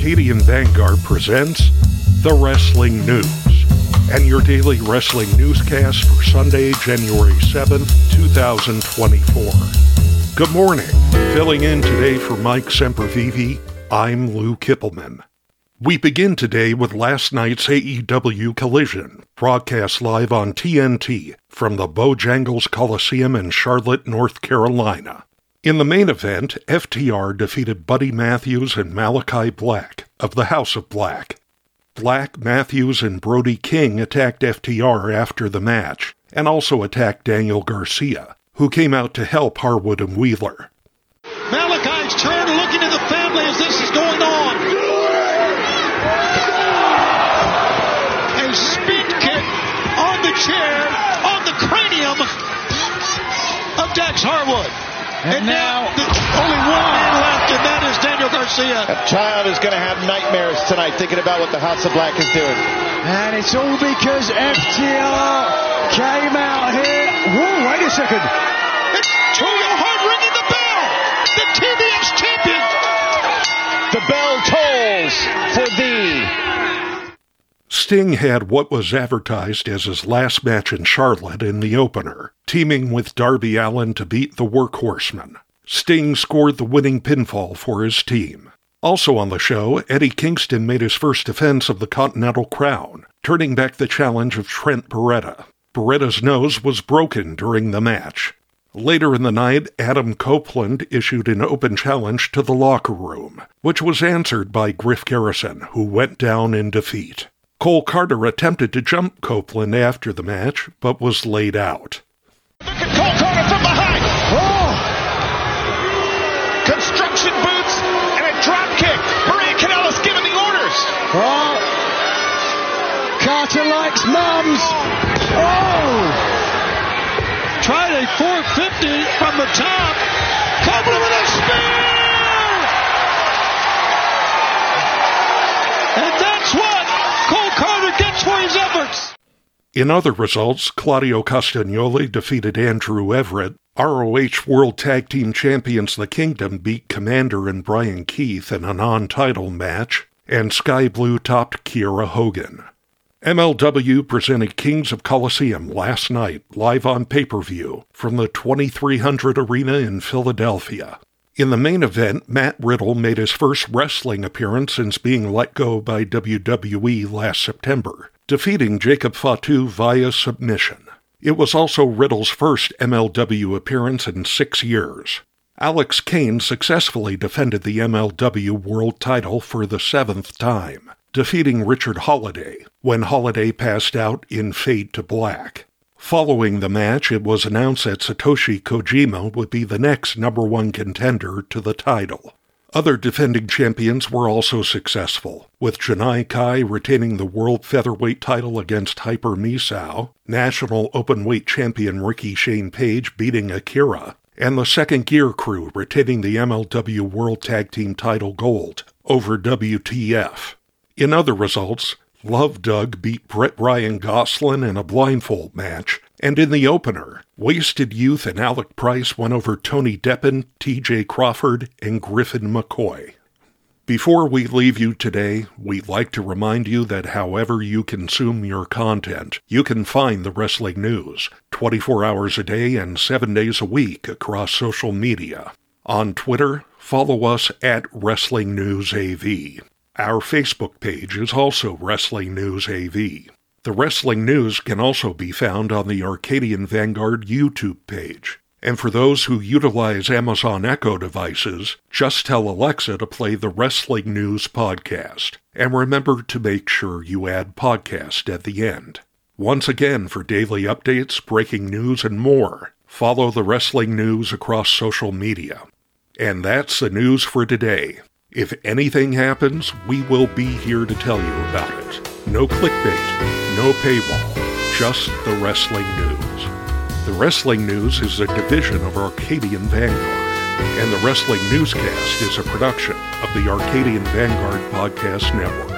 Arcadian Vanguard presents The Wrestling News and your daily wrestling newscast for Sunday, January 7th, 2024. Good morning. Filling in today for Mike Sempervive, I'm Lou Kipilman. We begin today with last night's AEW Collision, broadcast live on TNT from the Bojangles Coliseum in Charlotte, North Carolina. In the main event, FTR defeated Buddy Matthews and Malachi Black of the House of Black. Black, Matthews, and Brody King attacked FTR after the match, and also attacked Daniel Garcia, who came out to help Harwood and Wheeler. Malachi's turn, looking at the family as this is going And, And now, now, the, only one man left, and that is Daniel Garcia. A child is going to have nightmares tonight thinking about what the House of Black is doing. and it's all because FTR came out here. Whoa, wait a second. It's Julia Hart ringing the bell. The TBS champion. The bell tolls for thee. Sting had what was advertised as his last match in Charlotte in the opener, teaming with Darby Allin to beat the Workhorsemen. Sting scored the winning pinfall for his team. Also on the show, Eddie Kingston made his first defense of the Continental Crown, turning back the challenge of Trent Beretta. Beretta's nose was broken during the match. Later in the night, Adam Copeland issued an open challenge to the locker room, which was answered by Griff Garrison, who went down in defeat. Cole Carter attempted to jump Copeland after the match, but was laid out. Look at Cole Carter from behind. Oh! Construction boots and a drop kick. Maria Kanellis giving the orders. Oh, Carter likes mums. Oh, Tried a 450 from the top. Copeland with a spear! His efforts. In other results, Claudio Castagnoli defeated Andrew Everett. ROH World Tag Team Champions The Kingdom beat Komander and Bryan Keith in a non title match, and Skye Blue topped Kiera Hogan. MLW presented Kings of Colosseum last night, live on pay per view, from the 2300 Arena in Philadelphia. In the main event, Matt Riddle made his first wrestling appearance since being let go by WWE last September, defeating Jacob Fatu via submission. It was also Riddle's first MLW appearance in six years. Alex Kane successfully defended the MLW World title for the seventh time, defeating Richard Holliday when Holliday passed out in Fade to Black. Following the match, it was announced that Satoshi Kojima would be the next number one contender to the title. Other defending champions were also successful, with Janai Kai retaining the World Featherweight title against Hyper Misao, National Openweight champion Ricky Shane Page beating Akira, and the Second Gear Crew retaining the MLW World Tag Team title gold over WTF. In other results, Love Doug beat Brett Ryan Gosselin in a blindfold match, and in the opener, Wasted Youth and Alec Price won over Tony Deppen, TJ Crawford, and Griffin McCoy. Before we leave you today, we'd like to remind you that however you consume your content, you can find the wrestling news 24 hours a day and 7 days a week across social media. On Twitter, follow us at Wrestling News AV. Our Facebook page is also Wrestling News AV. The Wrestling News can also be found on the Arcadian Vanguard YouTube page. And for those who utilize Amazon Echo devices, just tell Alexa to play the Wrestling News podcast. And remember to make sure you add podcast at the end. Once again, for daily updates, breaking news, and more, follow the Wrestling News across social media. And that's the news for today. If anything happens, we will be here to tell you about it. No clickbait, no paywall, just the wrestling news. The Wrestling News is a division of Arcadian Vanguard, and the Wrestling Newscast is a production of the Arcadian Vanguard Podcast Network.